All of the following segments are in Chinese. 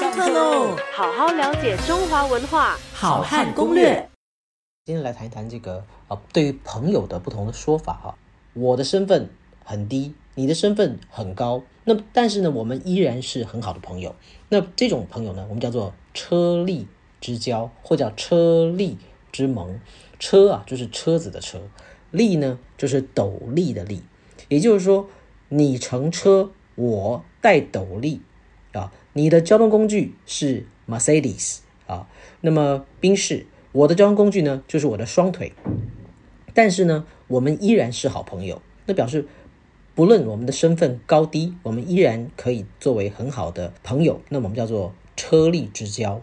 上课喽！好好了解中华文化，好汉攻略。今天来谈一谈这个啊，对于朋友的不同的说法哈。我的身份很低，你的身份很高，那但是呢，我们依然是很好的朋友。那这种朋友呢，我们叫做车力之交，或叫车力之盟。车啊，就是车子的车；力呢，就是斗笠的笠。也就是说，你乘车，我带斗笠啊。你的交通工具是 Mercedes 啊，那么宾士，我的交通工具呢就是我的双腿，但是呢，我们依然是好朋友，那表示不论我们的身份高低，我们依然可以作为很好的朋友，那我们叫做车力之交。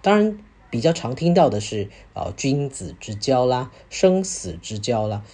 当然，比较常听到的是啊君子之交啦，生死之交啦。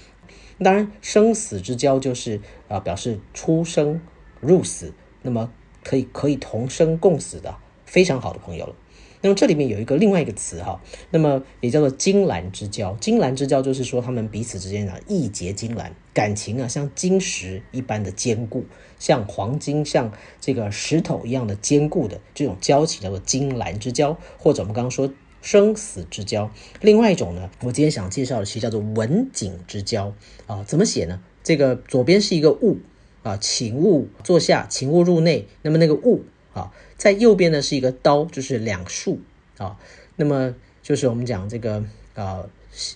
当然，生死之交就是啊表示出生入死，那么。可以可以同生共死的非常好的朋友了。那么这里面有一个另外一个词哈，那么也叫做金兰之交。金兰之交就是说他们彼此之间啊义结金兰，感情啊像金石一般的坚固，像黄金像这个石头一样的坚固的这种交情叫做金兰之交，或者我们刚刚说生死之交。另外一种呢，我今天想介绍的其实叫做文景之交啊，怎么写呢？这个左边是一个物。啊，请勿坐下，请勿入内。那么那个勿啊，在右边呢是一个刀，就是两竖啊。那么就是我们讲这个啊，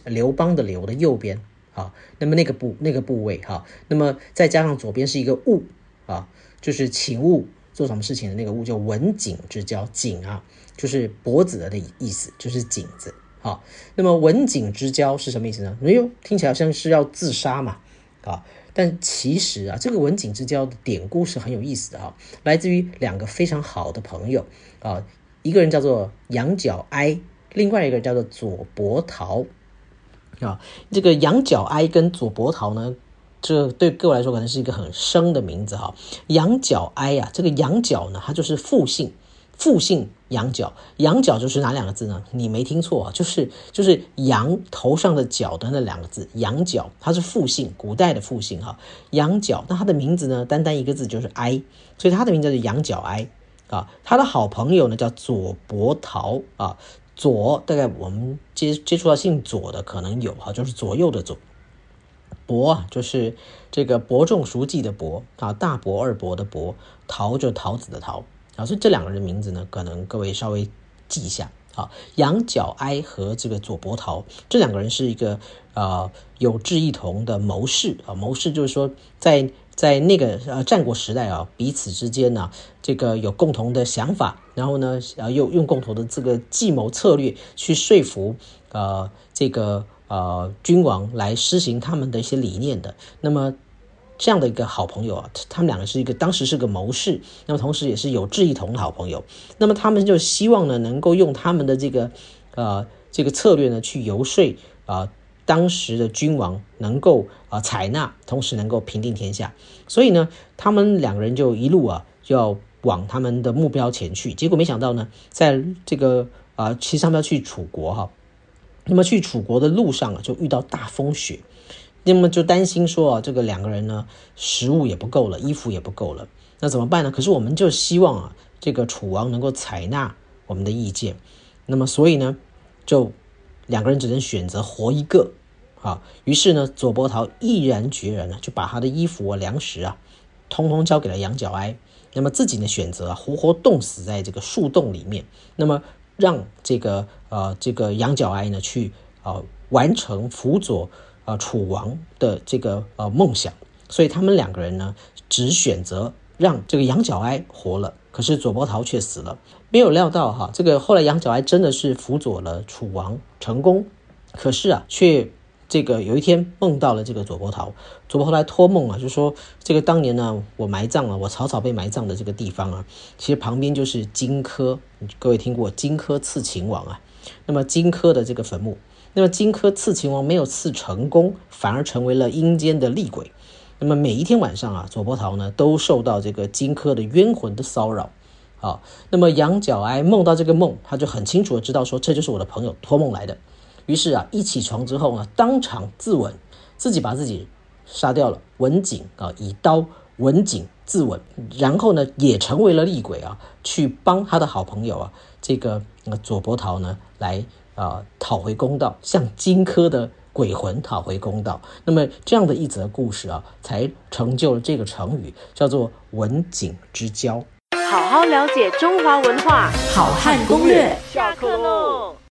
刘邦的刘的右边啊。那么那个部那个部位哈，那么再加上左边是一个勿啊，就是请勿做什么事情的那个勿，叫文景之交。景啊，就是脖子的意思，就是颈子啊。那么文景之交是什么意思呢？哎呦，听起来像是要自杀嘛啊。但其实啊，这个文景之交的典故是很有意思的哈，来自于两个非常好的朋友啊，一个人叫做羊角哀，另外一个叫做左伯桃啊。这个羊角哀跟左伯桃呢，这对各位来说可能是一个很生的名字哈。羊角哀啊，这个羊角呢，它就是复姓。复姓羊角，羊角就是哪两个字呢？你没听错啊，就是就是羊头上的角的那两个字，羊角，它是复姓，古代的复姓哈。羊角，那他的名字呢，单单一个字就是哀，所以他的名字是羊角哀啊。他的好朋友呢叫左伯桃啊，左大概我们接接触到姓左的可能有哈，就是左右的左。伯啊，就是这个伯仲叔季的伯啊，大伯二伯的伯，桃就桃子的桃。啊，所以这两个人名字呢，可能各位稍微记一下。啊，羊角哀和这个左伯桃这两个人是一个呃有志一同的谋士啊。谋士就是说，在在那个呃战国时代啊，彼此之间呢，这个有共同的想法，然后呢，啊又用共同的这个计谋策略去说服呃这个呃君王来施行他们的一些理念的。那么。这样的一个好朋友啊，他们两个是一个当时是个谋士，那么同时也是有志一同的好朋友。那么他们就希望呢，能够用他们的这个呃这个策略呢，去游说啊当时的君王能够啊采纳，同时能够平定天下。所以呢，他们两个人就一路啊就要往他们的目标前去。结果没想到呢，在这个啊其实他们要去楚国哈，那么去楚国的路上啊，就遇到大风雪。那么就担心说啊，这个两个人呢，食物也不够了，衣服也不够了，那怎么办呢？可是我们就希望啊，这个楚王能够采纳我们的意见。那么所以呢，就两个人只能选择活一个啊。于是呢，左伯桃毅然决然呢，就把他的衣服啊、粮食啊，通通交给了羊角哀。那么自己呢，选择活活冻死在这个树洞里面。那么让这个呃这个羊角哀呢，去啊完成辅佐。啊，楚王的这个呃梦想，所以他们两个人呢，只选择让这个杨角哀活了，可是左伯桃却死了。没有料到哈，这个后来杨角哀真的是辅佐了楚王成功，可是啊，却这个有一天梦到了这个左伯桃，左伯桃来托梦啊，就说这个当年呢，我埋葬了，我草草被埋葬的这个地方啊，其实旁边就是荆轲，各位听过荆轲刺秦王啊？那么荆轲的这个坟墓。那么荆轲刺秦王没有刺成功，反而成为了阴间的厉鬼。那么每一天晚上啊，左伯桃呢都受到这个荆轲的冤魂的骚扰。好，那么杨角哀梦到这个梦，他就很清楚的知道说这就是我的朋友托梦来的。于是啊，一起床之后呢，当场自刎，自己把自己杀掉了。文景啊，以刀文景自刎，然后呢也成为了厉鬼啊，去帮他的好朋友啊这个左伯桃呢来啊讨回公道，向荆轲的鬼魂讨回公道。那么这样的一则故事啊，才成就了这个成语，叫做文景之交。好好了解中华文化，好汉攻略。下课喽！